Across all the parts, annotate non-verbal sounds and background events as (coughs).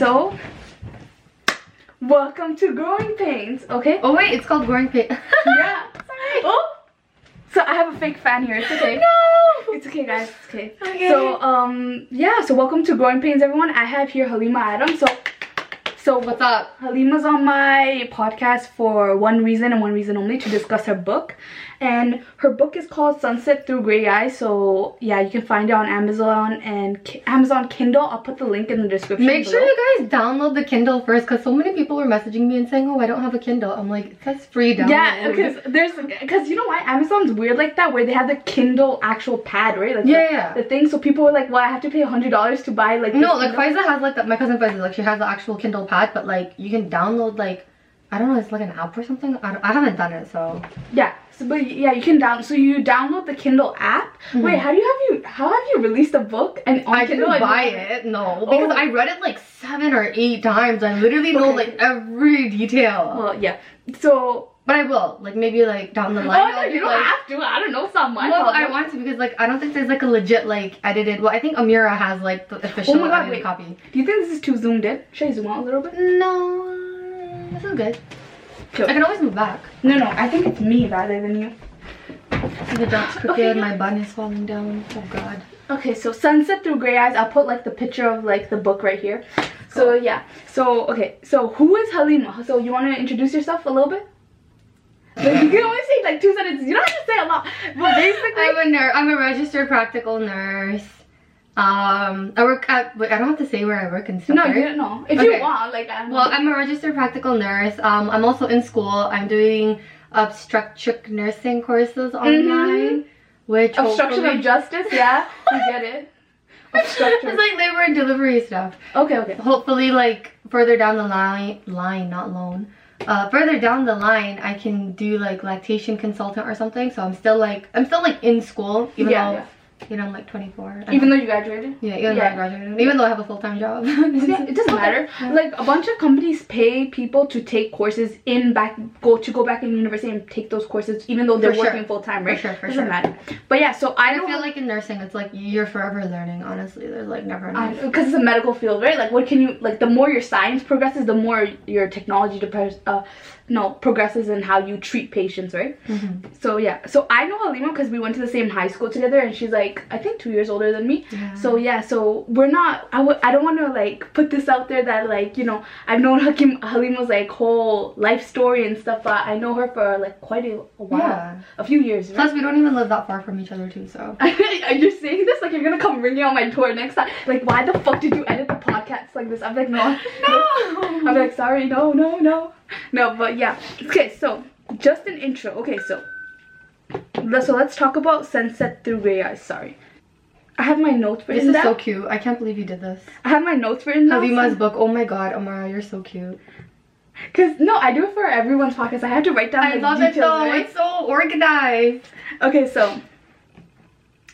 So, welcome to Growing Pains, okay? Oh wait, it's called Growing Pains. (laughs) yeah. Sorry. Oh. So I have a fake fan here. It's okay. no. It's okay, guys. It's okay. Okay. So, um, yeah. So welcome to Growing Pains, everyone. I have here Halima Adams. So, so What's up? Halima's on my podcast for one reason and one reason only to discuss her book. And her book is called Sunset Through Grey Eyes. So yeah, you can find it on Amazon and Ki- Amazon Kindle. I'll put the link in the description. Make sure you guys download the Kindle first because so many people were messaging me and saying, oh, I don't have a Kindle. I'm like, it says free download. Yeah, because there's because you know why Amazon's weird like that where they have the Kindle actual pad, right? Like Yeah, the, yeah. the thing. So people were like, "Well, I have to pay a hundred dollars to buy like." No, like Kindle." Faiza has like the, my cousin Faiza, like she has the actual Kindle pad, but like you can download like, I don't know, it's like an app or something. I, don't- I haven't done it, so. Yeah, but yeah, you can down. So you download the Kindle app. Mm-hmm. Wait, how do you have you? How have you released a book and on I Kindle? didn't buy it, no, because Oh. I read it like seven or eight times. I literally know Okay. like every detail. Well, yeah. So But I will, like maybe like down the oh line. no, you don't like, have to. I don't know. It's not my Well. I want to because like I don't think there's like a legit like edited. Well, I think Amira has like the official Oh my God, wait. copy. Do you think this is too zoomed in? Should I zoom out a little bit? No, this is good. I can always move back. No, no. I think it's me rather than you. The dog's crooked. Okay. My bun is falling down. Oh God. Okay, so Sunset Through Grey Eyes. I'll put like the picture of like the book right here. So yeah. So okay. So who is Halima? So you want to introduce yourself a little bit? Like, you can only say like two sentences. You don't have to say a lot. But (laughs) basically, I'm a nurse. I'm a registered practical nurse. Um, I work at. Wait, I don't have to say where I work and stuff. no, right? you don't know. If you want, like I don't Well. I'm a registered practical nurse. Um, I'm also in school. I'm doing obstetric nursing courses online, which Mm-hmm. obstruction hopefully- of justice. Yeah, you get it. Obstruction. (laughs) it's like labor and delivery stuff. Okay, okay. Hopefully, like further down the line, line not loan. Uh, further down the line, I can do like lactation consultant or something. So I'm still like I'm still like in school, even Yeah, though yeah. You know I'm like 24. Even though you graduated. yeah, even though yeah. I graduated, even though I have a full time job. (laughs) Yeah, it doesn't matter. (laughs) Like a bunch of companies pay people to take courses in back go to go back in university and take those courses even though they're For sure. working full time, right? sure, for doesn't sure. matter. But yeah, so I I don't feel like in nursing, it's like you're forever learning. Honestly, there's like never enough. because it's a medical field, right? Like, what can you like? The more your science progresses, the more your technology depres- uh, no progresses in how you treat patients, right? Mhm. So yeah, so I know Halima because we went to the same high school together, and she's like I think two years older than me. Yeah. So yeah, so we're not. I w- I don't want to like put this out there that like you know I've known Hakim Halima's like whole life story and stuff, but I know her for like quite a, a while, Yeah. a few years. Right? Plus, we don't even live that far from each other too. So (laughs) Are you saying this like you're gonna come ringing on my door next time? Like, why the fuck did you edit the podcast like this? I'm like, no, (laughs) no. I'm like, sorry, no, no, no, no. But yeah, okay. So just an intro. Okay, so so let's talk about Sunset Through Grey Eyes. Sorry, I have my notes This is down. so cute. I can't believe you did this. I have my notes written down. Halima's book. Oh my god, Amara, you're so cute. Cause no, I do it for everyone's podcast. I have to write down. I love it details, though. right? It's so organized. Okay, so.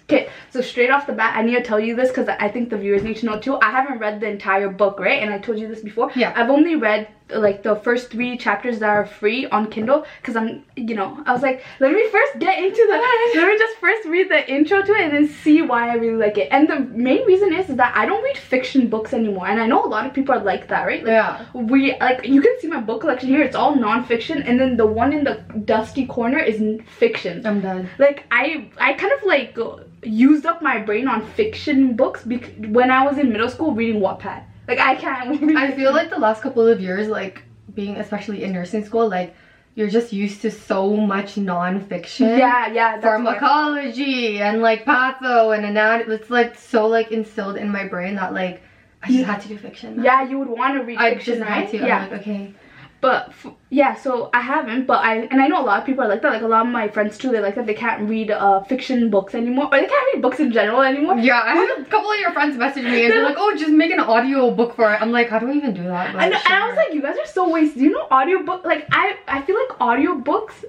Okay, so straight off the bat, I need to tell you this because I think the viewers need to know too. I haven't read the entire book, right? And I told you this before. Yeah. I've only read like the first three chapters that are free on Kindle because I'm, you know, I was like, let me first get into the, (laughs) let me just first read the intro to it and then see why I really like it. And the main reason is, is that I don't read fiction books anymore, and I know a lot of people are like that, right? Like, Yeah. we like you can see my book collection here. It's all non-fiction, and then the one in the dusty corner is fiction I'm done. like i i kind of like used up my brain on fiction books bec- when i was in middle school reading wattpad like i can't (laughs) I feel like the last couple of years, like being especially in nursing school, like you're just used to so much non-fiction. yeah yeah pharmacology and like patho and anatomy. It's like so like instilled in my brain that like I just had to do fiction. yeah you would want to read I fiction just right had to. yeah like, okay. But f- yeah so i haven't but i and i know a lot of people are like that like a lot of my friends too they like that they can't read uh fiction books anymore or they can't read books in general anymore Yeah, I had a couple of your friends message me and they're (laughs) like, "Oh, just make an audio book for it." I'm like, "How do I even do that?" But and, and I was like, you guys are so wasted. You know, audio book like I I feel like audiobooks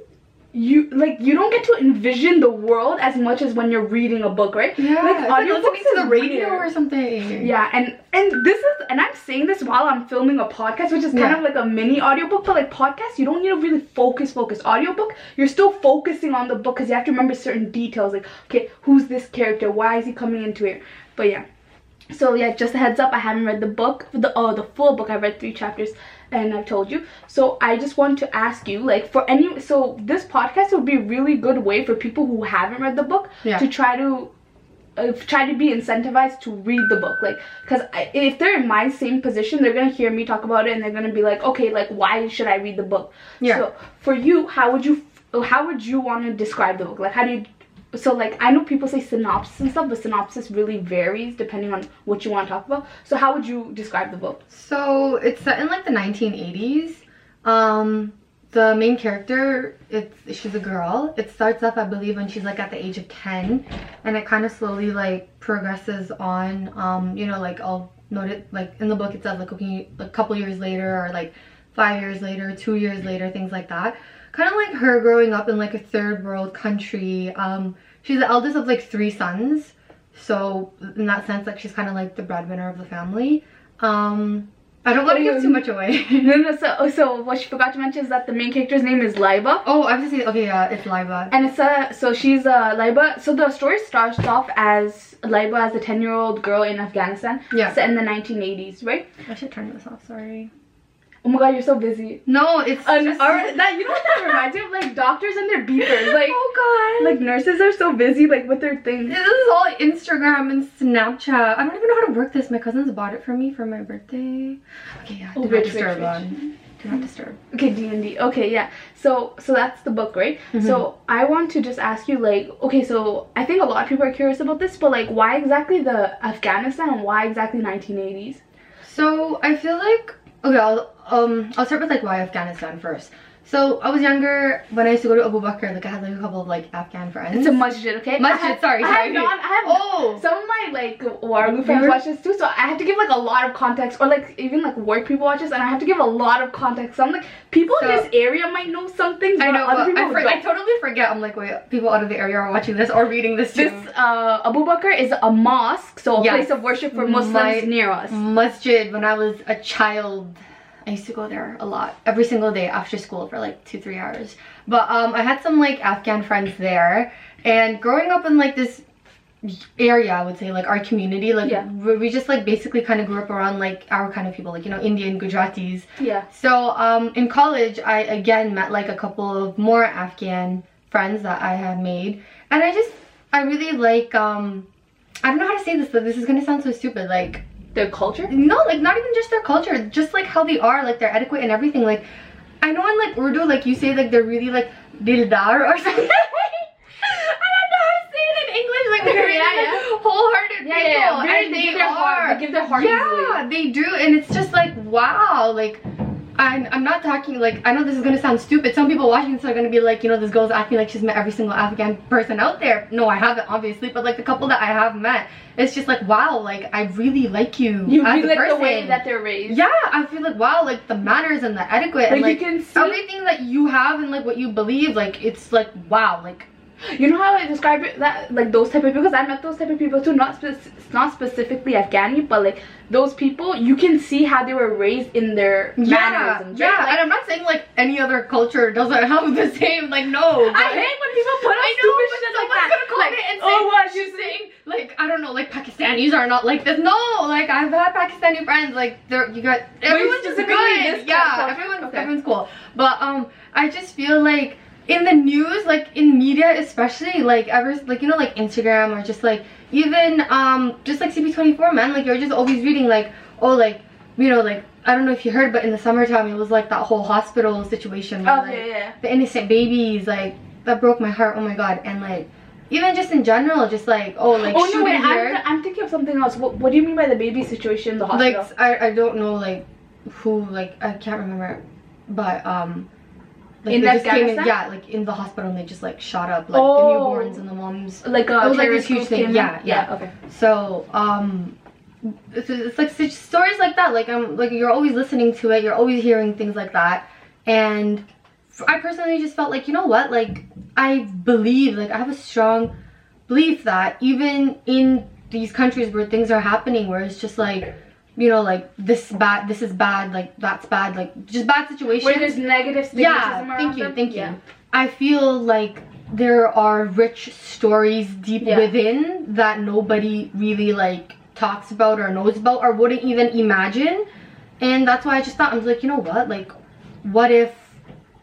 you like you don't get to envision the world as much as when you're reading a book, right? yeah, like like listening to the radio or something. Yeah, and and this is and I'm saying this while I'm filming a podcast, which is kind Yeah. of like a mini audiobook, but like podcast, you don't need to really focus, focus. Audiobook, you're still focusing on the book because you have to remember certain details, like okay, who's this character? Why is he coming into it? But yeah. so yeah, just a heads up, I haven't read the book, the oh the full book. I've read three chapters, and I've told you. So I just want to ask you, like, for any, so this podcast would be a really good way for people who haven't read the book Yeah. to try to. Uh, try to be incentivized to read the book like because if they're in my same position they're gonna hear me talk about it and they're gonna be like okay like why should i read the book Yeah. so for you how would you how would you want to describe the book like how do you so like i know people say synopsis and stuff but synopsis really varies depending on what you want to talk about so how would you describe the book So it's set in like the 1980s. Um, the main character, it's she's a girl. It starts off, I believe, when she's like at the age of 10, and it kind of slowly like progresses on. Um, you know, like I'll note it like in the book it says like a couple years later or like five years later, two years later, things like that. Kind of like her growing up in like a third world country. Um, she's the eldest of like three sons, so in that sense, like she's kind of like the breadwinner of the family. Um, I don't want to give too much away. (laughs) no no so oh, so what she forgot to mention is that the main character's name is laiba oh, I have to say, okay, yeah, it's Liva. and it's a so she's a laiba so the story starts off as laiba as a 10 year old girl in afghanistan Yeah. set in the 1980s right I should turn this off, sorry. Oh my god you're so busy No, it's Um, just... that you know what that reminds me of like doctors and their beepers like (laughs) oh god. like nurses are so busy like with their things this is all Instagram and Snapchat. I don't even know how to work this. My cousins bought it for me for my birthday. Okay, yeah. Oh, do rich, not disturb rich, rich. Do not disturb. okay d&d okay yeah so so that's the book right Mm-hmm. so i want to just ask you like okay so i think a lot of people are curious about this but like why exactly the afghanistan and why exactly 1980s So I feel like okay, I'll um I'll start with like why Afghanistan first. So I was younger when I used to go to Abu Bakr. Like I had like a couple of like Afghan friends. it's a masjid okay Masjid, I sorry, I have, sorry. I have Oh. some of my like Wargu friends You're- watch this too so i have to give like a lot of context or like even like work people watch this and i have to give a lot of context so i'm like people So- in this area might know something but I know, other but people I, for- I totally forget. I'm like, wait, people out of the area are watching this or reading this too. This uh, Abu Bakr is a mosque, so a Yes. place of worship for Muslims My- near us. Masjid when I was a child. I used to go there a lot every single day after school for like two three hours. But um, I had some like Afghan friends there, and growing up in like this area, I would say like our community, like Yeah. we, just like basically kind of grew up around like our kind of people, like you know Indian Gujaratis. Yeah. So um, in college, I again met like a couple of more Afghan friends that I had made, and I just I really like um, I don't know how to say this, but this is gonna sound so stupid, like Their culture? no, like not even just their culture, just like how they are, like their etiquette and everything. Like I know in like Urdu, like you say like they're really like dildar or (laughs) something. I don't know how to say it in English. Like they're Yeah, really, yeah. like, wholehearted Yeah, people, yeah, yeah. And they they give their heart- are. they give their heart Yeah, they do, and it's just like wow, like. I'm, I'm not talking like I know this is gonna sound stupid. Some people watching this are gonna be like, you know, this girl's acting like she's met every single Afghan person out there. No, I haven't, obviously, but like the couple that I have met, it's just like wow, like I really like you. You as feel a like the way that they're raised. Yeah, I feel like wow, like the manners and the etiquette and Like, like you can see- everything that you have and like what you believe, like it's like wow, like You know how I describe it that like those type of people because I met those type of people too. Not spe- not specifically Afghani, but like those people, you can see how they were raised in their yeah, mannerisms. yeah. Like, and I'm not saying like any other culture doesn't (laughs) have the same, like no. I hate when people put up I know, stupid shit like that. gonna like, and say, oh, what she's saying, like, I don't know, like Pakistanis are not like this. No, like I've had Pakistani friends, like they're you got everyone's just good. Yeah, everyone's okay. everyone's cool. But um, I just feel like in the news, like in media especially, like ever like you know like Instagram or just like even um just like CP24 man, like you're just always reading like oh like you know like I don't know if you heard, but in the summertime it was like that whole hospital situation. where, Okay, like, yeah. the innocent babies like that broke my heart oh my god and like even just in general just like oh like oh no, wait, I'm, I'm thinking of something else. What, what do you mean by the baby situation in the hospital? like I, I don't know like who like I can't remember but um like In came in yeah like in the hospital and they just like shot up like Oh. the newborns and the moms Like a It was like this huge thing, in? yeah, yeah. okay. So, um, it's, it's like stories like that. Like I'm like you're always listening to it. You're always hearing things like that, and I personally just felt like you know what? Like I believe, like I have a strong belief that even in these countries where things are happening, where it's just like you know like this bad, this is bad, like that's bad, like just bad situations Where there's negative yeah thank you them? thank Yeah. you i feel like there are rich stories deep Yeah. within that nobody really like talks about or knows about or wouldn't even imagine. And that's why I just thought, I was like, you know what? Like, what if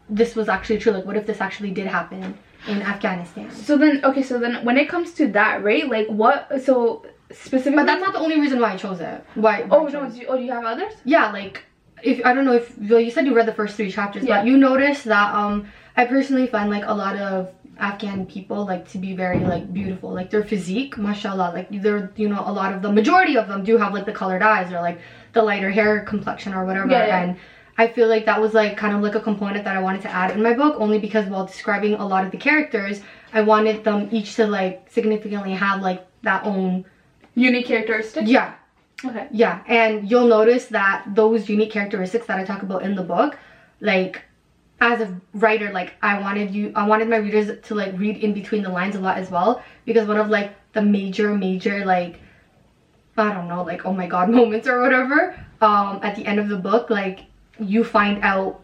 this was actually true? Like, what if this actually did happen in Afghanistan? So then, okay, so then when it comes to that, right? Like, what? So specifically. But that's not the only reason why I chose it. Why? why Oh no! Do you, oh, do you have others? yeah like if i don't know if well you said you read the first three chapters Yeah. but you noticed that um i personally find like a lot of afghan people like to be very like beautiful like their physique mashallah like they're you know a lot of the majority of them do have like the colored eyes or like the lighter hair complexion or whatever Yeah, yeah. and I feel like that was like kind of like a component that I wanted to add in my book only because while describing a lot of the characters, I wanted them each to like significantly have like that own Unique characteristics. yeah Okay. yeah, and you'll notice that those unique characteristics that I talk about in the book, like as a writer, like I wanted you I wanted my readers to like read in between the lines a lot as well because one of like the major major like I don't know, like oh my god (laughs) moments or whatever, um at the end of the book, like you find out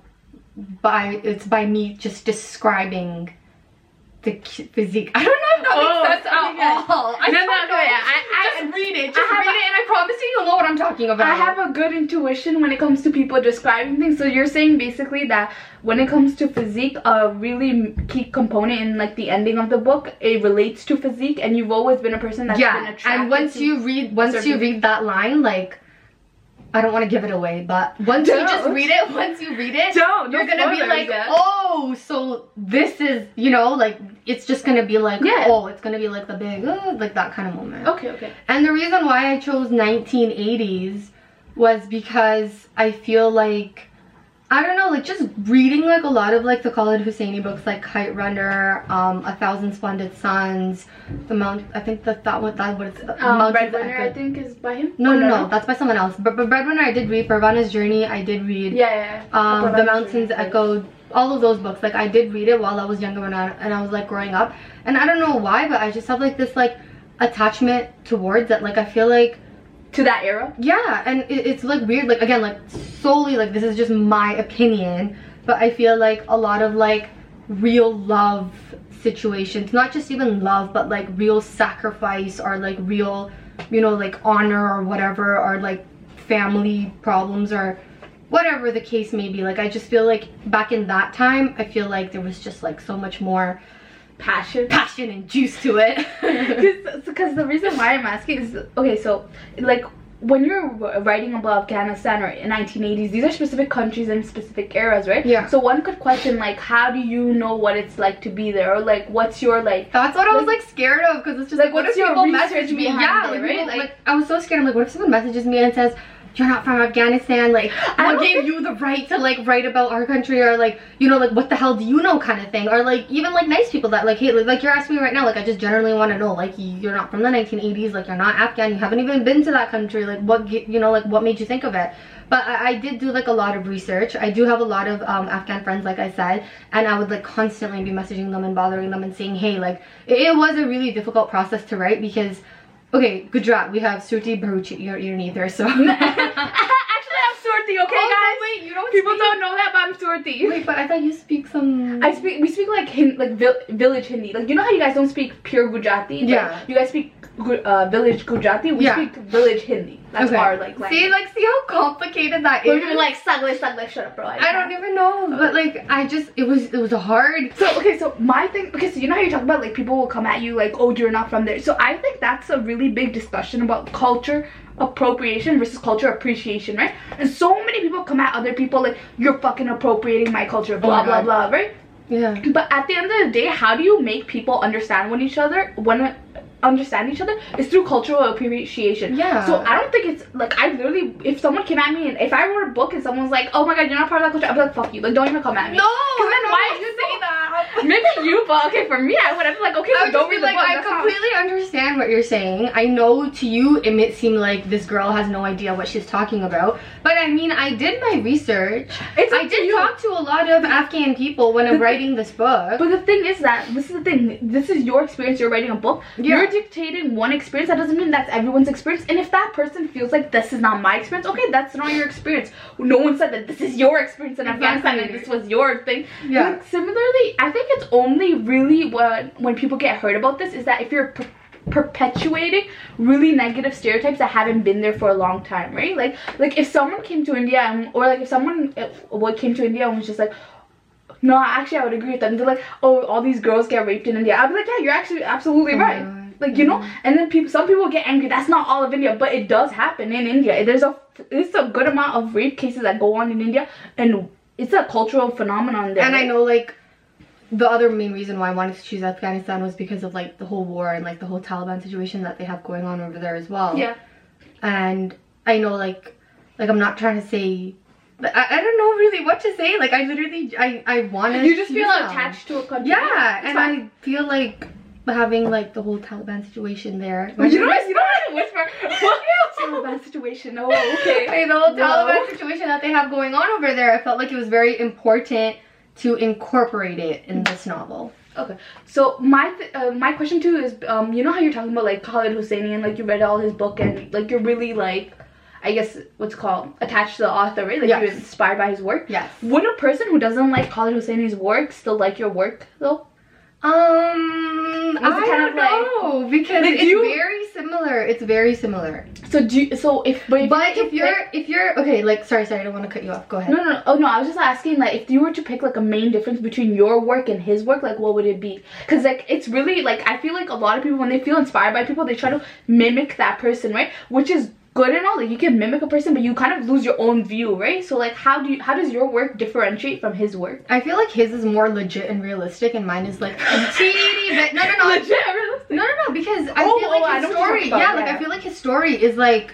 by it's by me just describing the physique. I don't know if that Oh, makes sense at okay. all. I No, don't no, know. okay, I- I- just read it. Just have read it, and I promise you, you'll know what I'm talking about. I have a good intuition when it comes to people describing things. So you're saying basically that when it comes to physique, a really key component in like the ending of the book, it relates to physique, and you've always been a person that's been yeah, and once you read, once you read that line, like. I don't want to give it away, but once you just read it, once you read it, Don't, you're gonna be like, oh, so this is, you know, like it's just gonna be like, Yeah. oh, it's gonna be like the big, uh, like that kind of moment. Okay, okay. And the reason why I chose 1980s was because I feel like I don't know, like just reading like a lot of like the Khaled Hosseini books like Kite Runner, um, A Thousand Splendid Suns, The Mount I think that that what that what it's uh, Um, Breadwinner, I think, is by him. No, Or no, no, that's by someone else. But, but Breadwinner I did read, Parvana's Journey I did read. Yeah, yeah. yeah. Um, The Mountains Journey. Echoed, all of those books. Like I did read it while I was younger and I, and I was like growing up. And I don't know why, but I just have like this like attachment towards it. Like I feel like To that era. yeah, and it, it's like weird. Like again, like solely like this is just my opinion, but I feel like a lot of like real love situations, not just even love, but like real sacrifice or like real, you know, like honor or whatever, or like family problems or whatever the case may be. Like I just feel like back in that time, I feel like there was just like so much more Passion. passion and juice to it. (laughs) (laughs) Because the reason why I'm asking is okay, so like when you're writing about Afghanistan or in 1980s, these are specific countries and specific eras, right? Yeah. So one could question like, how do you know what it's like to be there, or like, what's your like? That's what I was Like- like scared of because it's just Like, like, what if your people message me? Yeah, it, like, right? people- Like- like I was so scared. I'm like, what if someone messages me and says you're not from Afghanistan? Like, I what gave you the right to like write about our country or like you know like what the hell do you know kind of thing or like even like nice people that like hey like, like you're asking me right now like I just generally want to know like you're not from the 1980s like you're not Afghan you haven't even been to that country like what you know like what made you think of it but I, I did do like a lot of research i do have a lot of um, afghan friends like i said and i would like constantly be messaging them and bothering them and saying hey like it, it was a really difficult process to write because okay gujarat we have surti baruchi you're, you're neither so (laughs) (laughs) Actually, Okay, Oh, guys. wait you don't People speak- don't know that, but I'm Surti. wait but i thought you speak some I speak. We speak like hin, like vil- village Hindi. Like you know how you guys don't speak pure Gujarati. Yeah. You guys speak uh, village Gujarati. We Yeah. speak village Hindi. That's Okay. our like language. see like see how complicated that is. Gonna like sagle sagle. Shut up, bro. i don't even know but like i just it was it was hard So okay, so my thing, because you know how you talk about like people will come at you like, oh, you're not from there. So I think that's a really big discussion about culture appropriation versus culture appreciation, right? And so many people come at other people like, you're fucking appropriating my culture, oh blah my blah God. blah, right? yeah But at the end of the day, how do you make people understand one each other when understand each other is through cultural appreciation. Yeah. So I don't think it's like I literally if someone came at me and if I wrote a book and someone's like, oh my god, you're not part of that culture, I'd be like, fuck you, like don't even come at me. no 'Cause then why don't you know say (laughs) that Maybe you, but okay, for me, I would have been like, okay, I so would don't just be read the like, book. I that's completely understand what you're saying. I know to you it may seem like this girl has no idea what she's talking about. But I mean, I did my research. It's I did talk to a lot of Afghan people when I'm writing this book. But the thing is that this is the thing. This is your experience. You're writing a book. Yeah. You're dictating one experience. That doesn't mean that's everyone's experience. And if that person feels like this is not my experience, okay, that's not your experience. No one said that this is your experience in Afghanistan and this was your thing. Yeah. Like, similarly, I think it's only really when when people get hurt about this is that if you're perpetuating really negative stereotypes that haven't been there for a long time right? Like like if someone came to india and, or like if someone what came to india and was just like no actually i would agree with them. And they're like oh all these girls get raped in india. I'd be like yeah you're actually absolutely Oh, right. Like you know? And then people some people get angry. That's not all of india but it does happen in india. There's a it's a good amount of rape cases that go on in india and it's a cultural phenomenon there And I know like the other main reason why I wanted to choose Afghanistan was because of like the whole war and like the whole Taliban situation that they have going on over there as well. yeah And I know like like I'm not trying to say I, I don't know really what to say. Like I literally I I want to you just feel attached to a country Yeah, It's and fine. I feel like having like the whole Taliban situation there. you don't you don't have to (laughs) whisper (laughs) Taliban situation oh okay (laughs) the whole Taliban situation that they have going on over there, I felt like it was very important to incorporate it in this novel. Okay, so my th- uh, my question too is, um, you know how you're talking about like Khaled Hosseini and like you read all his book and like you're really like, I guess what's called attached to the author, right? Like Yes. you're inspired by his work. Yes. Would a person who doesn't like Khaled Hosseini's work still like your work though? Um, I kind don't know because it's you- very similar. It's very similar. So do you, so if but if, But you if you're if you're okay, like sorry, sorry, I don't want to cut you off. Go ahead. no, no, no, oh no, I was just asking like if you were to pick like a main difference between your work and his work, like what would it be? Because like it's really like I feel like a lot of people when they feel inspired by people, they try to mimic that person, right? Which is good and all, like you can mimic a person, but you kind of lose your own view, right? So like how do you how does your work differentiate from his work? I feel like his is more legit and realistic, and mine is like a teeny bit. No, no, no. Legit, realistic. No, no, no, because I Oh, feel oh, like I his know what you're story, about, yeah, like. I feel like his story is like,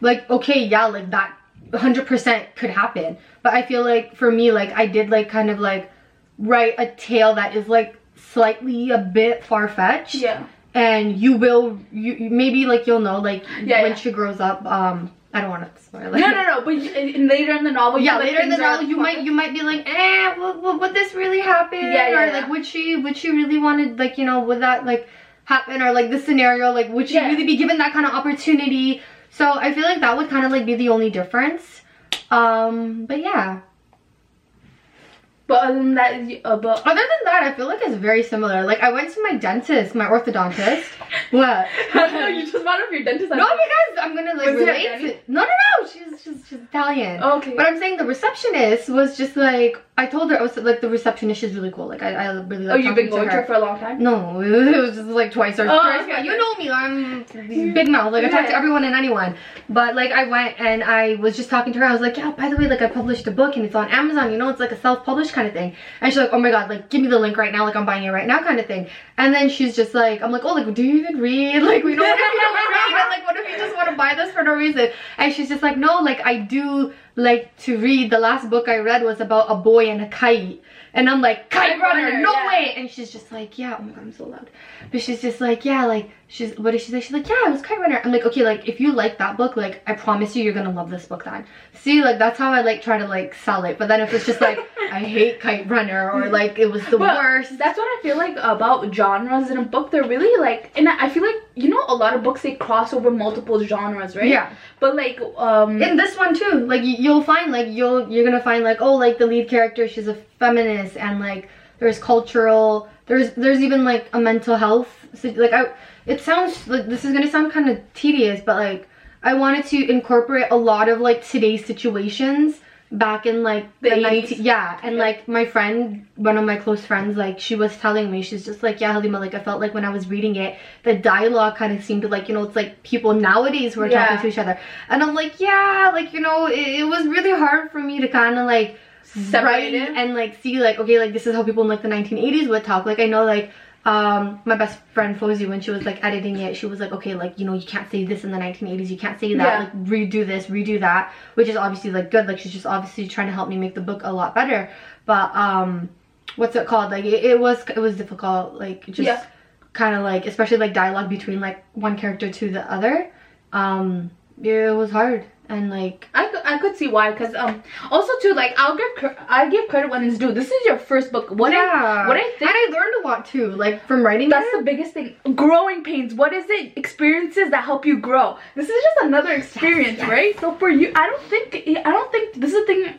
like okay, yeah, like that, hundred percent could happen. But I feel like for me, like I did like kind of like write a tale that is like slightly a bit far fetched, Yeah. And you will, you maybe like you'll know like Yeah, when yeah. she grows up. Um, I don't want to spoil. It. No, no, no. But you, and later in the novel, Yeah, later in the novel, you might you might be like, eh, would, would, would this really happen? Yeah, yeah, or like, would she would she really wanted like you know would that like happen or like the scenario like would she really be given that kind of opportunity? So I feel like that would kind of like be the only difference. Um, but yeah. But other than that, uh, but Other than that, I feel like it's very similar. Like I went to my dentist, my orthodontist. (laughs) what? no, you just brought up your dentist. No, because I'm gonna like Was relate to. No, no, no. She's she's, she's Italian. Oh, okay. But I'm saying the receptionist was just like I told her I was like the receptionist is really cool. Like I, I really like her. oh, you've been going to her. her for a long time. No, (laughs) it was just like twice or Oh, twice. okay, you know me, I'm (laughs) big mouth. Like I talk to everyone and anyone. But like I went and I was just talking to her. I was like, yeah, by the way, like I published a book and it's on Amazon. You know, it's like a self-published kind of thing. And she's like, oh my god, like give me the link right now. Like I'm buying it right now, kind of thing. And then she's just like, I'm like, oh, like do you even read? (laughs) Like we if you don't read? And, like what if you just want to buy this for no reason? And she's just like, no, like I do like to read. The last book I read was about a boy and a kite. And I'm like, kite runner, no yeah. way. And she's just like, yeah, oh my god, I'm so loud. But she's just like, yeah, like she's what did she say? She's like, yeah, i was Kite Runner. I'm like, okay, like if you like that book, like I promise you, you're gonna love this book then. See, like that's how I like try to like sell it. But then if it's just like (laughs) I hate Kite Runner or like it was the worst. That's what I feel like about genres in a book. They're really like, and I I feel like you know a lot of books they cross over multiple genres, right? Yeah. But like, um, In this one too, like you'll find like you'll you're gonna find like oh like the lead character she's a feminist and like there's cultural there's there's even like a mental health so, like I it sounds like this is gonna sound kind of tedious but like I wanted to incorporate a lot of like today's situations back in like The the, 80s. 19 yeah and Yeah. like my friend one of my close friends like she was telling me she's just like yeah Halima like I felt like when I was reading it the dialogue kind of seemed to like you know it's like people nowadays who are Yeah. talking to each other and I'm like yeah like you know it, it was really hard for me to kind of like Separate it? and like see like okay like this is how people in like the 1980s would talk like I know like um my best friend Fozy when she was like editing it she was like okay like you know you can't say this in the 1980s you can't say that Yeah. like redo this redo that which is obviously like good like she's just obviously trying to help me make the book a lot better but um what's it called like it, it was it was difficult like just Yeah. kind of like especially like dialogue between like one character to the other um it was hard and like I could, I could see why because um also too like I'll give I give credit when it's due. This is your first book. What I what I think and I learned a lot too like from writing that's it. the biggest thing. Growing pains. What is it? Experiences that help you grow. This is just another experience, yes. right? So for you, I don't think I don't think this is the thing.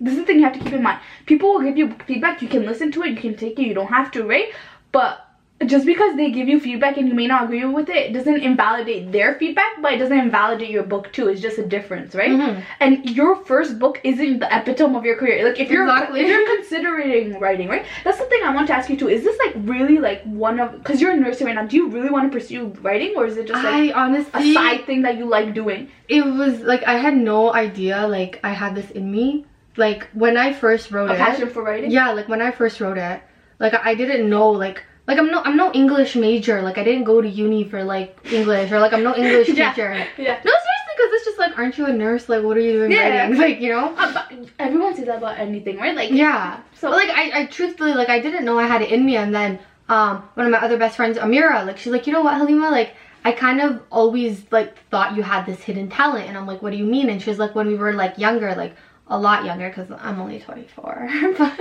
This is the thing you have to keep in mind. People will give you feedback. You can listen to it. You can take it. You don't have to, right? But just because they give you feedback and you may not agree with it, it doesn't invalidate their feedback, but it doesn't invalidate your book too. It's just a difference, right? Mhm. And your first book isn't the epitome of your career. Like if you're Exactly. if you're (laughs) considering writing, right? That's the thing I want to ask you too. Is this like really like one of because you're a nursing right now? Do you really want to pursue writing, or is it just like I a honestly, side thing that you like doing? it was like I had no idea like I had this in me. Like when I first wrote A it, passion for writing? yeah, like when I first wrote it, like I didn't know like like I'm no I'm no English major. Like I didn't go to uni for like English or like I'm no (laughs) English Yeah. teacher. Yeah. No, seriously, because it's just like, aren't you a nurse? Like, what are you doing Yeah. writing? (laughs) Like, you know? Uh, but everyone says that about anything, right? Like Yeah. So- So like I, I truthfully like I didn't know I had it in me and then um one of my other best friends, Amira, like she's like, you know what, Halima, like I kind of always like thought you had this hidden talent and I'm like, what do you mean? And she's like when we were like younger, like a lot younger because I'm only 24. (laughs) But-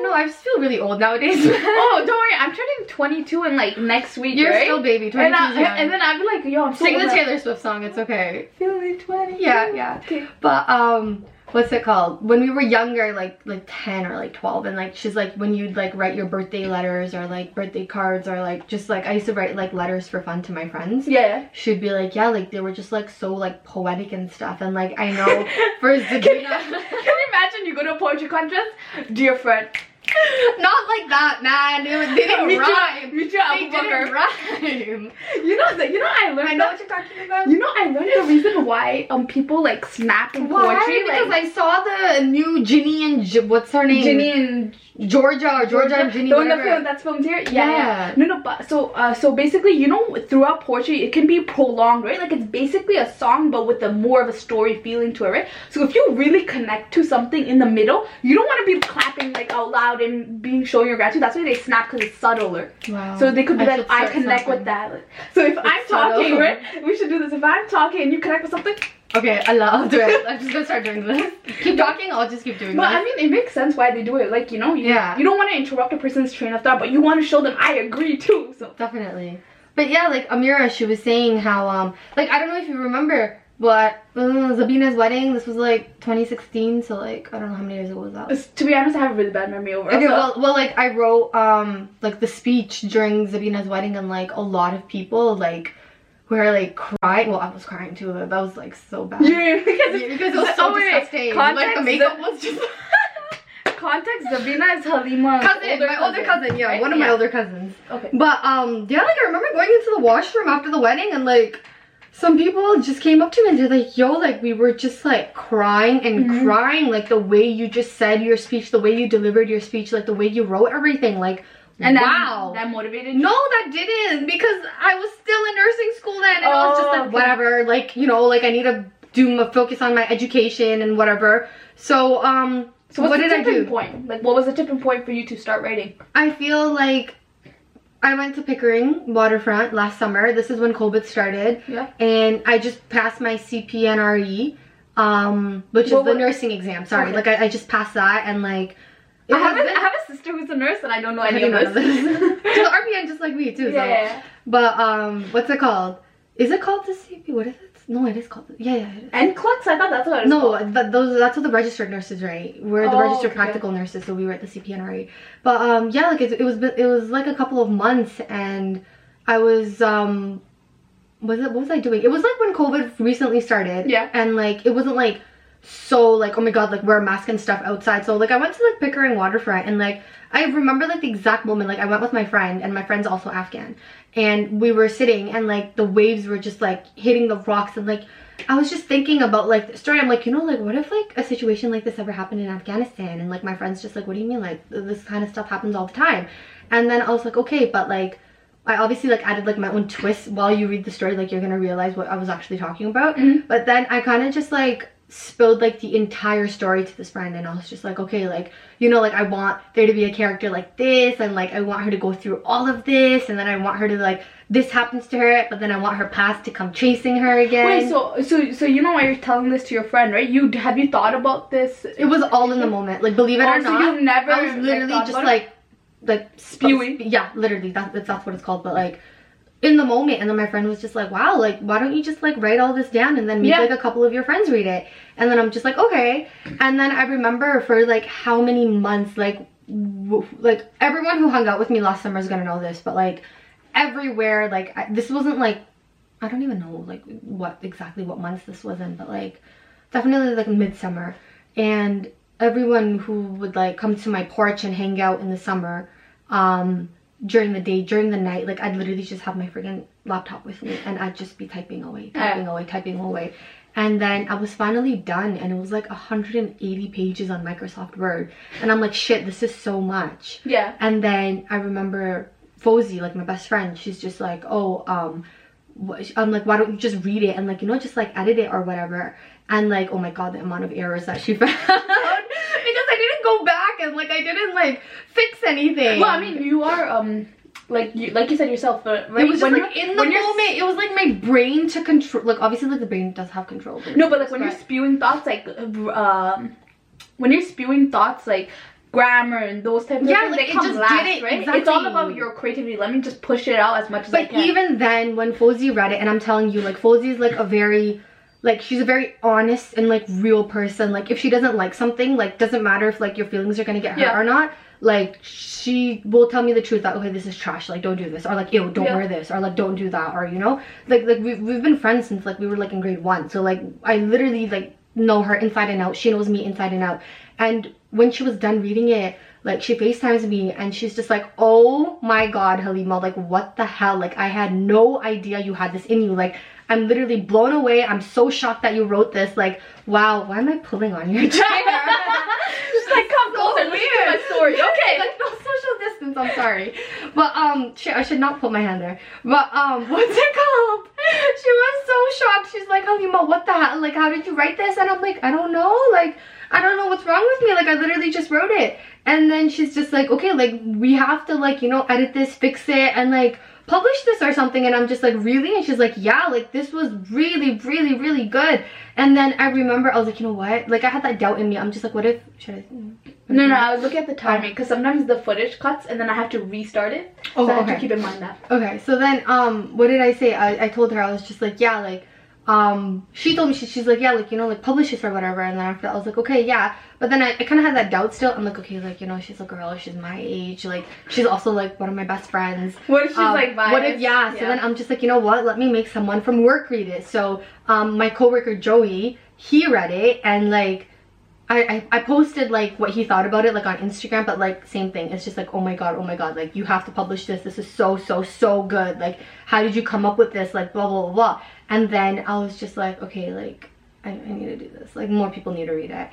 no, I just feel really old nowadays. (laughs) (laughs) oh, don't worry, I'm turning 22 in like next week, You're right? still baby, 22 and, I, and then I'd be like, yo, I'm so Sing the. Taylor Swift song, it's okay. Feeling 20. Yeah, yeah. Okay. But um what's it called? When we were younger, like like 10 or like 12 and like she's like when you'd like write your birthday letters or like birthday cards or like just like I used to write like letters for fun to my friends. Yeah. She'd be like, yeah, like they were just like so like poetic and stuff and like I know for (laughs) Can you, (laughs) can you imagine you go to a poetry contest? Dear friend. Not like that, man. It they didn't rhyme. They didn't rhyme. (laughs) You know that you know I learned I know that- what you're talking about. you know I learned the reason why um people like snap in Why? poetry Because like I saw the new Ginny and J- what's her name? Ginny and Georgia or Georgia and Ginny. the one that whatever. film that's filmed here. Yeah, Yeah. yeah. No, no, but so uh, so basically, you know, throughout poetry, it can be prolonged, right? Like it's basically a song, but with a more of a story feeling to it, right? So if you really connect to something in the middle, you don't want to be clapping like out loud and being showing your gratitude. That's why they snap because it's subtler. Wow. So they could be I like, I connect with that. So if I'm subtle. talking, right? We should do this. If I'm talking and you connect with something, Okay, I love I'll do it. I'm just gonna start doing this. Keep talking, I'll just keep doing but this. I mean, it makes sense why they do it. Like you know, you, Yeah. you don't want to interrupt a person's train of thought, but you want to show them I agree too. So Definitely. But yeah, like Amira, she was saying how um like I don't know if you remember, but uh, Zabina's wedding, this was like 2016, so like I don't know how many years ago was that. It's- to be honest, I have a really bad memory over. Okay, so- well, well, like I wrote um like the speech during Zabina's wedding, and like a lot of people like were like crying. Well, I was crying too. That was like so bad. yeah, (laughs) because, Yeah, because it was so oh, disgusting. Like the Context, makeup was just (laughs) context. Zabina is Halima's (laughs) cousin, my older cousin, yeah, right? one of my older cousins. Okay. But um, yeah, like I remember going into the washroom after the wedding, and like some people just came up to me and they're like, "Yo, like we were just like crying and Mhm. crying, like the way you just said your speech, the way you delivered your speech, like the way you wrote everything, like." And that, wow. that motivated you. No, that didn't because I was still in nursing school then, and I was just Oh, like, okay. whatever, like you know, like I need to do my focus on my education and whatever. So um, So what did I tipping do? point? Like, what was the tipping point for you to start writing? I feel like I went to Pickering Waterfront last summer. This is when COVID started, Yeah. and I just passed my CPNRE, um, which is the what- nursing exam. Sorry, Okay. like I, I just passed that, and like. I have, a, have a sister who's a nurse and I don't know I any of this. (laughs) so RPN just like me too. So. yeah. But um, what's it called? Is it called the CP? What is it? No, it is called. The, yeah, yeah. It is. And NCLEX, I thought that's what it was No, called. but those that's what the registered nurses write. We're the Oh, registered okay. practical nurses, so we were at the CPNRE. But um, yeah, like it, it was it was like a couple of months, and I was um, was it what was I doing? It was like when COVID recently started. Yeah. And like it wasn't like so like oh my god like wear a mask and stuff outside. So like I went to like Pickering Waterfront and like I remember like the exact moment like I went with my friend and my friend's also Afghan and we were sitting and like the waves were just like hitting the rocks and like I was just thinking about like the story. I'm like, you know, like what if like a situation like this ever happened in Afghanistan? And like my friend's just like, what do you mean? Like this kind of stuff happens all the time. And then I was like, okay, but like I obviously like added like my own twist while you read the story, like you're gonna realize what I was actually talking about. Mhm. But then I kind of just like spilled like the entire story to this friend and I was just like, okay, like, you know, like I want there to be a character like this and like I want her to go through all of this and then I want her to like this happens to her, but then I want her past to come chasing her again. Wait, so so so you know why you're telling this to your friend, right? You have you thought about this? It was all in the moment. Like believe it Oh, or so not, you never, I was literally thought just like like Spewing? sp- Yeah, literally. That's that's that's what it's called. But like in the moment, and then my friend was just like, "Wow, like why don't you just like write all this down and then make Yeah. like a couple of your friends read it?" And then I'm just like, "Okay." And then I remember for like how many months, like like everyone who hung out with me last summer is gonna know this, but like everywhere, like I, this wasn't like I don't even know like what exactly what months this was in, but like definitely like midsummer, and everyone who would like come to my porch and hang out in the summer, um, during the day, during the night, like I'd literally just have my freaking laptop with me and I'd just be typing away, typing away, typing away. And then I was finally done and it was like 180 pages on Microsoft Word. And I'm like, shit, this is so much. Yeah. And then I remember Fozy, like my best friend, she's just like, oh, um, I'm like, why don't you just read it and like, you know, just like edit it or whatever. And like, oh my god, the amount of errors that she (laughs) found. (laughs) because I didn't go back like I didn't like fix anything. Well, I mean, you are um like you like you said yourself, but right it was just when like you're- in the moment. It was like my brain to control. Like obviously, like the brain does have control. No, but like when you're spewing thoughts, like um, when you're spewing thoughts, like grammar and those types Yeah, of things, like, they it just last, did it, right? It's all about your creativity. Let me just push it out as much as I But even then, when Fozy read it, and I'm telling you, like Fozy is like a very, like she's a very honest and like real person. Like if she doesn't like something, like doesn't matter if like your feelings are gonna get hurt Yeah. or not. Like she will tell me the truth that okay, this is trash. Like don't do this, or like ew, don't Yeah. wear this, or like don't do that, or you know, like like we've we've been friends since like we were like in grade one. So like I literally like know her inside and out. She knows me inside and out. And when she was done reading it, like she FaceTimes me and she's just like, oh my god, Halima, like what the hell? Like I had no idea you had this in you. Like I'm literally blown away. I'm so shocked that you wrote this. Like, wow, why am I pulling on your chair? She's (laughs) like, come So closer, to my weird. story. (laughs) Okay. like no social distance. I'm sorry, but um, shit, I should not put my hand there. But um, (laughs) what's it called? She was so shocked. She's like, Halima, what the hell? Like, how did you write this? And I'm like, I don't know. Like, I don't know what's wrong with me. Like, I literally just wrote it. And then she's just like, okay, like we have to like you know edit this, fix it, and like publish this or something. And I'm just like, really? And she's like, yeah, like this was really, really, really good. And then I remember I was like, you know what? Like I had that doubt in me. I'm just like, what if should I? No, no, I was looking at the timing because sometimes the footage cuts and then I have to restart it. Oh, so I have okay. to keep in mind that. Okay, so then um what did I say? I, I told her I was just like, yeah, like um she told me she, she's like, yeah, like you know, like publish this or whatever and then after that I was like, okay, yeah. But then I, I kinda had that doubt still. I'm like, okay, like, you know, she's a girl, she's my age, like she's also like one of my best friends. What if she's Um, like biased? What if yeah, So then I'm just like, you know what? Let me make someone from work read it. So um my coworker Joey, he read it and like I, I, I posted like what he thought about it like on Instagram but like same thing it's just like oh my god oh my god like you have to publish this this is so so so good like how did you come up with this like blah blah blah blah and then I was just like okay like I, I need to do this like more people need to read it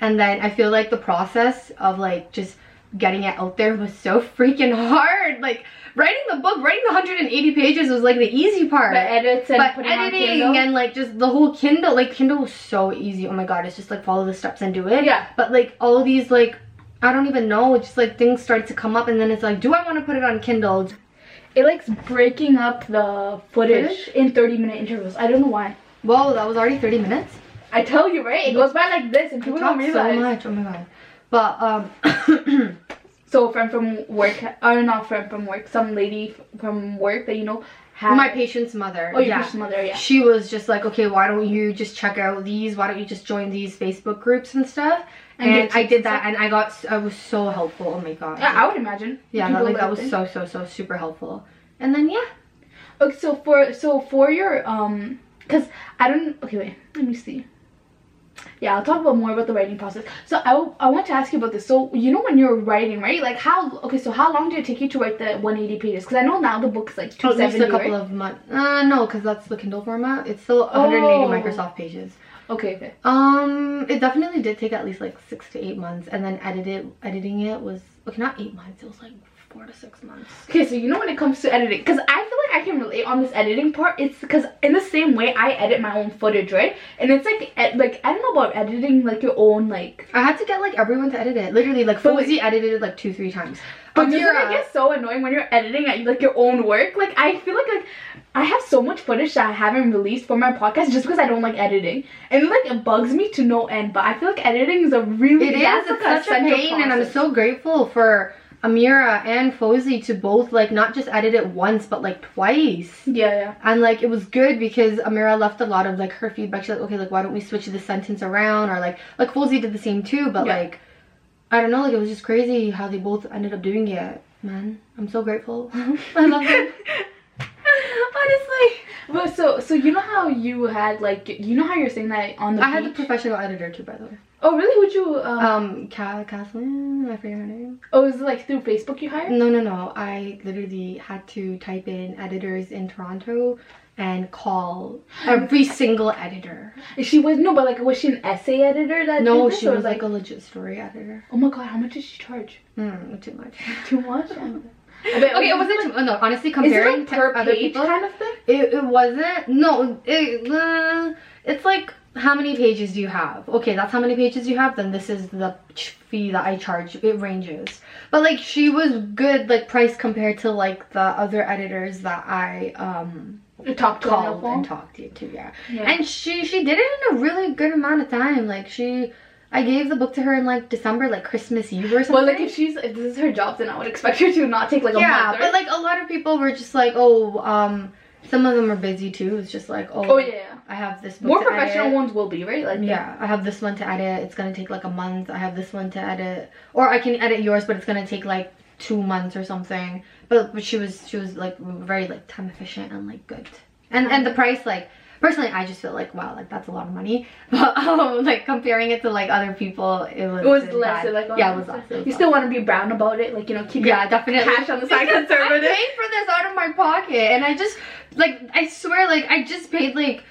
and then I feel like the process of like just getting it out there was so (laughs) freaking hard like writing the book writing the 180 pages was like the easy part the edits and but editing and like just the whole Kindle, like Kindle was so easy. Oh my god, it's just like follow the steps and do it. Yeah. But like all these like I don't even know, just like things start to come up and then it's like, do I want to put it on Kindle? It likes breaking up the footage, Footage? in 30 minute intervals. I don't know why. Whoa, that was already 30 minutes. I tell you, right? It goes by like this and people don't talked so much. Oh my god. But um (coughs) So a friend from work, or not friend from work, some lady from work that you know had my patient's mother. Oh, your yeah. patient's mother, yeah. She was just like, okay, why don't you just check out these? Why don't you just join these Facebook groups and stuff? And And, I did that, and I got, I was so helpful. Oh my god. Yeah, I would imagine. Yeah, that, like that was so so so super helpful. And then yeah, Okay, so for so for your um, cause I don't. Okay, wait. Let me see. Yeah, I'll talk about more about the writing process. So i i want to ask you about this. So you know when you're writing, right? Like how? Okay, so how long did it take you to write the 180 pages? Because I know now the book's like at least 270. a couple right? of months. Uh, no, because that's the Kindle format. It's still 180 Oh. Microsoft pages. Okay, okay. Um, it definitely did take at least like six to eight months, and then edited editing it was okay, not eight months. It was like four to six months. Okay, so you know when it comes to editing, because I feel like I can relate on this editing part. It's because in the same way I edit my own footage, right? And it's like, ed- like I don't know about editing like your own like. I had to get like everyone to edit it. Literally, like Fozy edited it like two, three times. But doesn't it get so annoying when you're editing at like your own work? Like I feel like like I have so much footage that I haven't released for my podcast just because I don't like editing, and like it bugs me to no end. But I feel like editing is a really It is. It's like, such a pain, and I'm so grateful for Amira and Fozy to both like not just edit it once, but like twice. yeah yeah. And like it was good because Amira left a lot of like her feedback. She's like, okay, like why don't we switch this sentence around? Or like like Fozy did the same too, but Yeah. like I don't know, like it was just crazy how they both ended up doing it. Man, I'm so grateful. (laughs) I love it. (laughs) Honestly. Well, so so you know how you had like you know how you're saying that on the I had the professional editor too, by the way. Oh really? Would you um, Um, Ka- Kathleen, I forget her name. oh is it like through Facebook you hired? No, no, no. I literally had to type in editors in Toronto and call every (gasps) single editor. She was no, but like was she an essay editor that No, this, she was like a legit story editor. oh my god, how much did she charge? Mm, too much. (laughs) Too much. (laughs) Okay, it wasn't too, no, honestly, comparing like to other people, kind of thing? it, it wasn't, no, it, uh, it's like, how many pages do you have? Okay, that's how many pages you have, then this is the fee that I charge, it ranges. But like, she was good, like, price compared to like the other editors that I, um, talked to her on the called and talked to, to yeah. Yeah. And she, she did it in a really good amount of time, like, she, I gave the book to her in like December, like Christmas Eve or something. Well, like if she's if this is her job, then I would expect her to not take like a yeah, month. but like a lot of people were just like, oh, um, some of them are busy too. It's just like, oh, oh yeah, I have this more to professional ones will be right. Like Yeah, I have this one to edit. It's gonna take like a month. I have this one to edit, or I can edit yours, but it's gonna take like two months or something. But but she was she was like very like time efficient and like good. And and the price like personally I just feel like wow like that's a lot of money. (laughs) But um like comparing it to like other people it was It was less like oh, yeah it was less. It was You less. still want to be brown about it, like you know, keep Yeah, your definitely. cash on the side (laughs) conservative. I paid for this out of my pocket, and I just like I swear, like I just paid like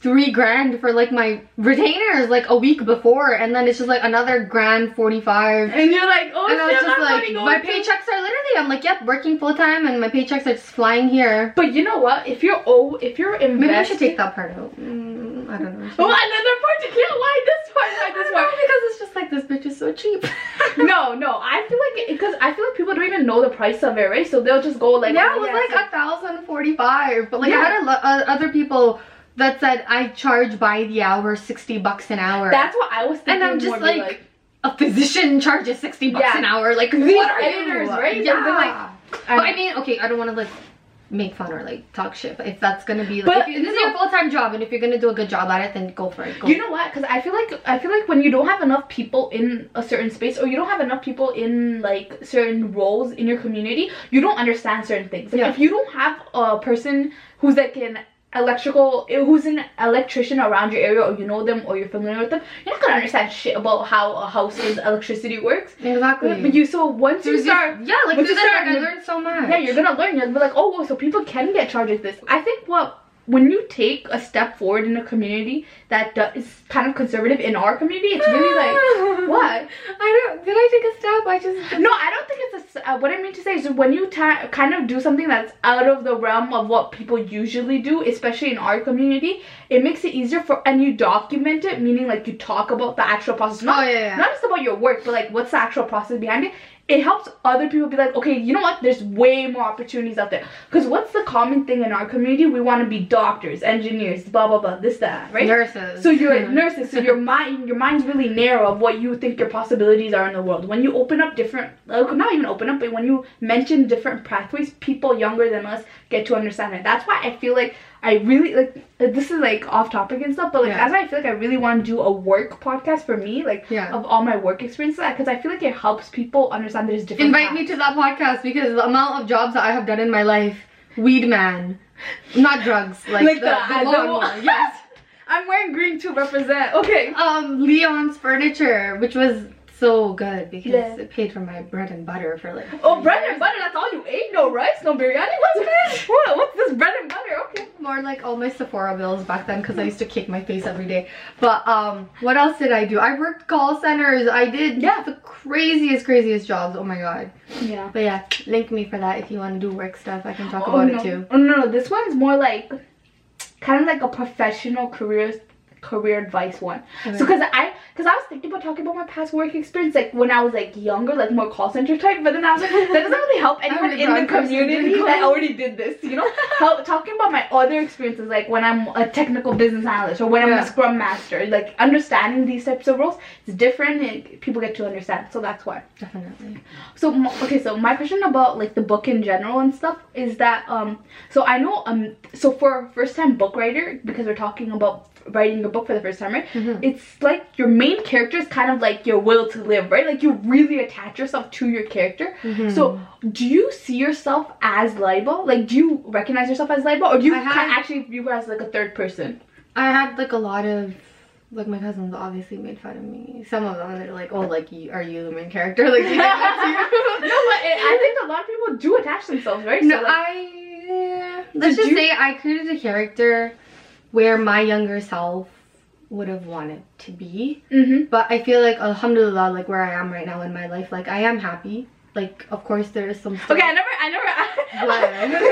three grand for like my retainers like a week before, and then it's just like another grand forty five. And you're like, oh And I was shit, just my like, my to- paychecks are literally, I'm like, yep, working full time, and my paychecks are just flying here. But you know what? If you're oh, if you're investing, Maybe I should take that part out. Mm, I don't know. Oh, another part. You can't lie this part. I this part. because it's just like this bitch is so cheap. (laughs) no, no. I feel like because I feel like people don't even know the price of it, right? So they'll just go like, yeah, oh, it was it's like a thousand forty-five. But like Yeah. I had a uh, other people that said I charge by the hour, sixty bucks an hour. That's what I was thinking. and I'm just be like, a physician charges sixty bucks Yeah. an hour. Like These what are editors, you? right? Yeah. Like- but I mean, okay, I don't want to like make fun or like talk shit. But if that's gonna be like, But, if you- this is your full-time job, and if you're gonna do a good job at it, then go for it. Go. You know what? Because I feel like I feel like when you don't have enough people in a certain space, or you don't have enough people in like certain roles in your community, you don't understand certain things. Like Yeah. if you don't have a person who's like an electrical, who's an electrician around your area, or you know them, or you're familiar with them, you're not gonna understand shit about how a house's electricity works. exactly. But you so once you There's start. yeah, like once you start like, I learned so much. Yeah, you're gonna learn. You'll be like, oh, so people can get charged with this. I think what when you take a step forward in a community that is kind of conservative in our community, it's really like (laughs) what? I don't. Did I take a step? I just. No, I don't think it's a. Uh, what I mean to say is when you ta- kind of do something that's out of the realm of what people usually do, especially in our community, it makes it easier for and you document it, meaning like you talk about the actual process, not Oh, yeah, yeah. not just about your work, but like what's the actual process behind it. It helps other people be like, okay, you know what? There's way more opportunities out there. Because what's the common thing in our community? We want to be doctors, engineers, blah blah blah, this that, right? Nurses. So you're (laughs) nurses. So your mind, your mind's really narrow of what you think your possibilities are in the world. When you open up different, like, not even open up, but when you mention different pathways, people younger than us get to understand it. That's why I feel like I really like. This is like off topic and stuff, but like Yeah. as I feel like I really want to do a work podcast for me, like Yeah. of all my work experiences, because I feel like it helps people understand there's different. Invite me to that podcast because the amount of jobs that I have done in my life, weed man, not drugs, like, Like the, the- the, the wa- yes. (laughs) I'm wearing green to represent. Okay. Um, Leon's furniture, which was so good because Yeah. it paid for my bread and butter for like. Oh, bread years. and butter. That's all you ate. No rice, no biryani. What's (laughs) this? What? What's this bread and butter? Okay. More like all my Sephora bills back then because I used to kick my face every day. But um, what else did I do? I worked call centers. I did Yeah. the craziest, craziest jobs. Oh my god. Yeah. But yeah, link me for that if you want to do work stuff. I can talk Oh, about no. it too. Oh, no, no, this one's more like kind of like a professional career career advice one. Okay. So cuz I cuz I was thinking about talking about my past work experience like when I was like younger, like more call center type, but then I was like that doesn't really help (laughs) anyone in the community that already did this, you know? (laughs) How, talking about my other experiences like when I'm a technical business analyst or when I'm Yeah. a scrum master, like understanding these types of roles is different and people get to understand. So that's why. Definitely. So okay, so my question about like the book in general and stuff is that um so I know um so for a first time book writer because we're talking about writing a book for the first time, right? Mhm. It's like your main character is kind of like your will to live, right? Like you really attach yourself to your character. Mhm. So, do you see yourself as Laiba? Like, do you recognize yourself as Laiba, or do you had- actually view her as like a third person? I had like a lot of like my cousins obviously made fun of me. Some of them they're like, "Oh, like you, are you the main character?" (laughs) Like, you think that's you? no, but it, I think a lot of people do attach themselves, right? No, So, like, I let's just you- say I created a character where my younger self would have wanted to be. Mhm. But I feel like alhamdulillah, like where I am right now in my life, like I am happy. Like of course there is some stuff. Okay, I never, I never? (laughs)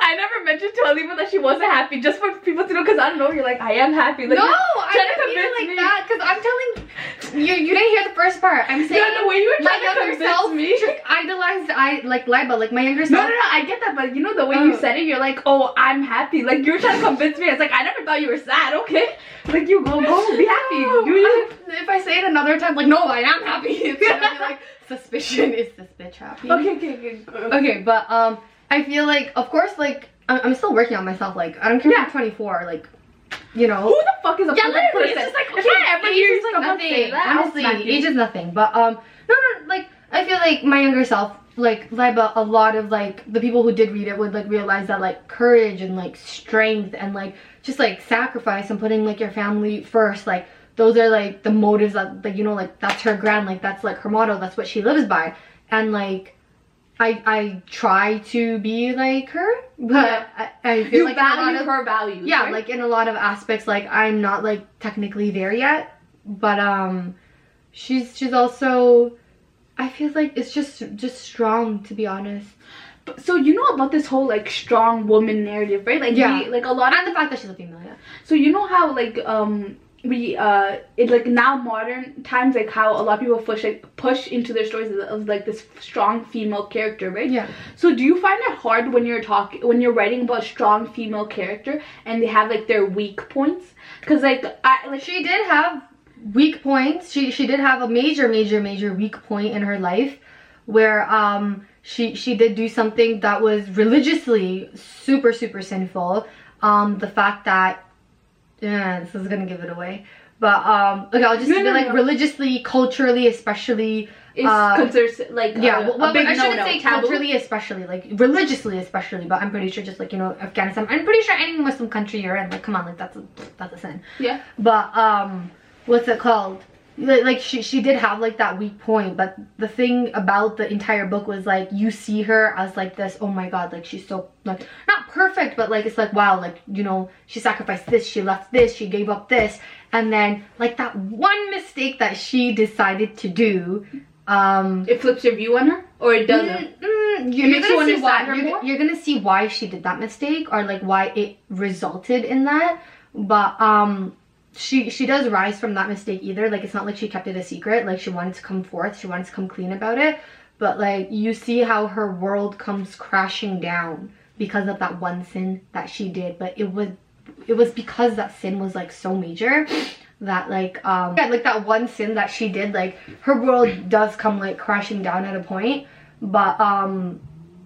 I never mentioned to Halima that she wasn't happy, just for people to know, because I don't know, you're like, I am happy. Like, no, I didn't mean it like me. that because I'm telling you. You didn't hear the first part. I'm saying No, the way you were my trying to younger self me. idolized I like Laiba, like my younger self. no, no, no, I get that, but you know the way you Oh. said it, you're like, oh, I'm happy. Like, you're trying to convince me. It's like, I never thought you were sad, okay? Like, you go, go, be happy. No, Do you? I- if I say it another time, like no, I am happy. (laughs) It's gonna be like suspicion. Is this bitch happy? Okay, (laughs) okay, okay. okay. Okay, but um, I feel like, of course, like I'm still working on myself. Like I don't care Yeah. if I'm 24. Like, you know. Who the fuck is a Yeah, perfect literally, person? it's just like okay, age is like nothing. say that, I'll Honestly, age is nothing. But um, no, no, like I feel like my younger self, like Laiba, a lot of like the people who did read it would like realize that like courage and like strength and like just like sacrifice and putting like your family first, like those are like the motives that like you know like that's her grand like that's like her motto that's what she lives by and like I I try to be like her but I, I feel you like in a lot of- her values. yeah right? like in a lot of aspects like i'm not like technically there yet but um she's she's also i feel like it's just just strong to be honest so you know about this whole like strong woman narrative, right? Like, Yeah. we, like a lot of and the fact that she's a female yeah So you know how like um we uh it like now modern times like how a lot of people push like push into their stories of, of like this strong female character, right? yeah So do you find it hard when you're talking when you're writing about a strong female character and they have like their weak points? Cause like I like she did have weak points she she did have a major major major weak point in her life where um she she did do something that was religiously super super sinful um the fact that yeah this is gonna give it away but um okay i'll just No, be no, like no. religiously culturally especially it's uh, considered like yeah, a, well, a big I shouldn't say taboo. culturally, especially like religiously, especially. But I'm pretty sure, just like you know, Afghanistan. I'm pretty sure any Muslim country you're in, like, come on, like that's a that's a sin. Yeah. But um, what's it called? Like, she she did have like that weak point, but the thing about the entire book was like you see her as like this. Oh my god, like she's so like not perfect, but like it's like wow, like you know she sacrificed this, she left this, she gave up this, and then like that one mistake that she decided to do. Um, It flips your view on her, or it doesn't. Mm, mm, you're, It makes gonna you why, you're, you're gonna see why she did that mistake or like why it resulted in that. But um she she does rise from that mistake either. Like it's not like she kept it a secret. Like she wanted to come forth, she wanted to come clean about it. But like you see how her world comes crashing down because of that one sin that she did. But it was it was because that sin was like so major that like um yeah, like that one sin that she did like her world does come like crashing down at a point but um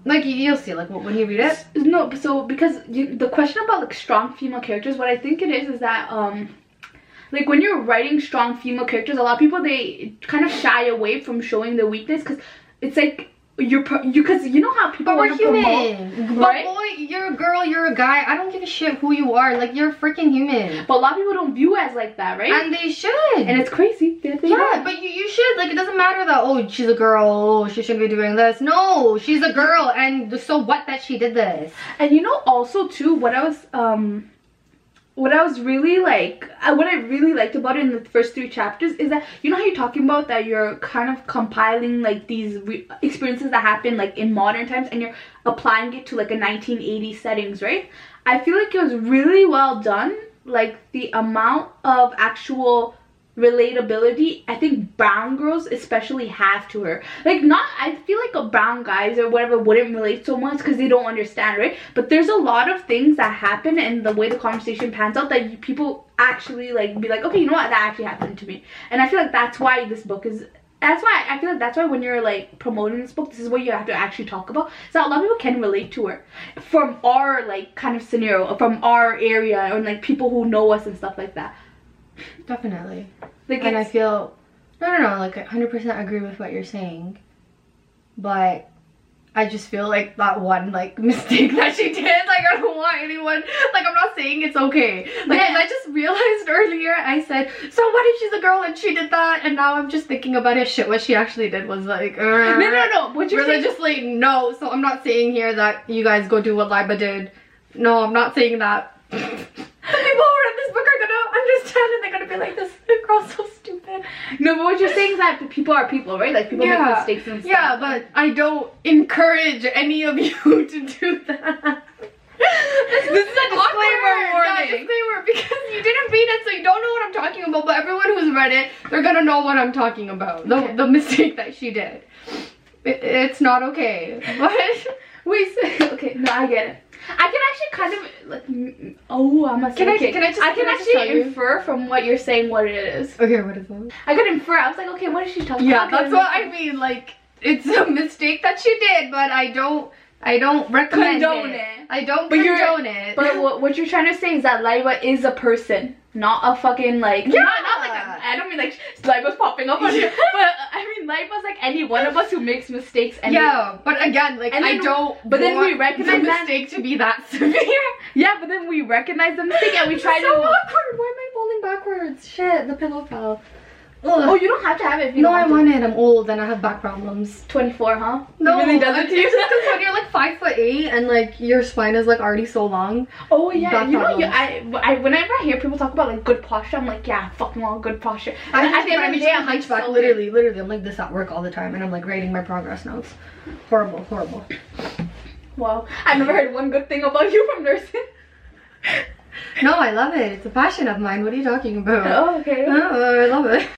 like you, you'll see like when you read it No, so because you, the question about like strong female characters, what I think it is is that um, like when you're writing strong female characters, a lot of people they kind of shy away from showing their weakness because it's like you're you because you know how people but we're want to promote. human right? but boy you're a girl you're a guy i don't give a shit who you are like you're freaking human But a lot of people don't view as like that, right? and they should And it's crazy. Yeah, don't. but you, you should like it doesn't matter that oh she's a girl oh she shouldn't be doing this no she's a girl and so what that she did this And you know, also too, what I was um, what I was really like, uh, what I really liked about it in the first three chapters is that you know how you're talking about that you're kind of compiling like these experiences that happen like in modern times, and you're applying it to like a 1980s settings, right? I feel like it was really well done. Like the amount of actual relatability I think brown girls especially have to her. Like not I feel like a brown guys or whatever wouldn't relate so much because they don't understand, right? But there's a lot of things that happen and the way the conversation pans out that people actually like be like, okay, you know what, that actually happened to me. And I feel like that's why this book is that's why I feel like that's why when you're like promoting this book, this is what you have to actually talk about. So a lot of people can relate to her from our like kind of scenario, from our area, and like people who know us and stuff like that. Definitely. Like and I feel no no no like 100% agree with what you're saying but I just feel like that one like (laughs) mistake that she did like I don't want anyone like I'm not saying it's okay like Yeah. I just realized earlier I said so what if she's a girl and she did that and now I'm just thinking about it shit what she actually did was like no, no, no. Uh, what you're saying? religiously no so I'm not saying here that you guys go do what Laiba did no I'm not saying that (laughs) the people who read this book understand and they're gonna be like this girl's so stupid No, but what you're saying is that people are people, right? Like people make mistakes and stuff. Yeah, but I don't encourage any of you (laughs) to do that. this, This is a disclaimer Yeah, warning. disclaimer because you didn't read it, so you don't know what I'm talking about. But everyone who's read it, they're gonna know what I'm talking about. The, Okay. the mistake that she did. It, it's not okay. (laughs) But Wait, so, okay, no, I get it. I can actually kind of like, oh, I'm a Can I- can I just- I can, can I actually you? infer from what you're saying what it is. okay, what is that? I could infer. I was like, okay, what is she talking Yeah, about? Yeah, that's what I mean. Like, it's a mistake that she did, but I don't. I don't recommend Condone it. it. I don't But condone it. But what, what you're trying to say is that Laiba is a person, not a fucking like. Yeah. Not, not like a, I don't mean like Laiba's popping up on you, but uh, I mean life was like any one of us who makes mistakes. And yeah, but again, like and I don't. but then we recognize the mistake to be that (laughs) severe. yeah, but then we recognize the mistake and we (laughs) try to. so to. awkward. Why am I falling backwards? Shit, the pillow fell. Oh, you don't have to have it if you no, I want want it. I'm old and I have back problems. 24, huh? No, it really doesn't to you? Because (laughs) when you're like five foot eight and like your spine is like already so long. Oh yeah, Back you know, you. I, I whenever I hear people talk about like good posture, I'm like, yeah, fucking well, good posture. I at the end of the day, I'm hunchback. so Literally, literally, I'm like this at work all the time, and I'm like writing my progress notes. Horrible, horrible. Wow, I've never heard one good thing about you from nursing. No, I love it. It's a passion of mine. What are you talking about? oh, okay. Oh, I love it.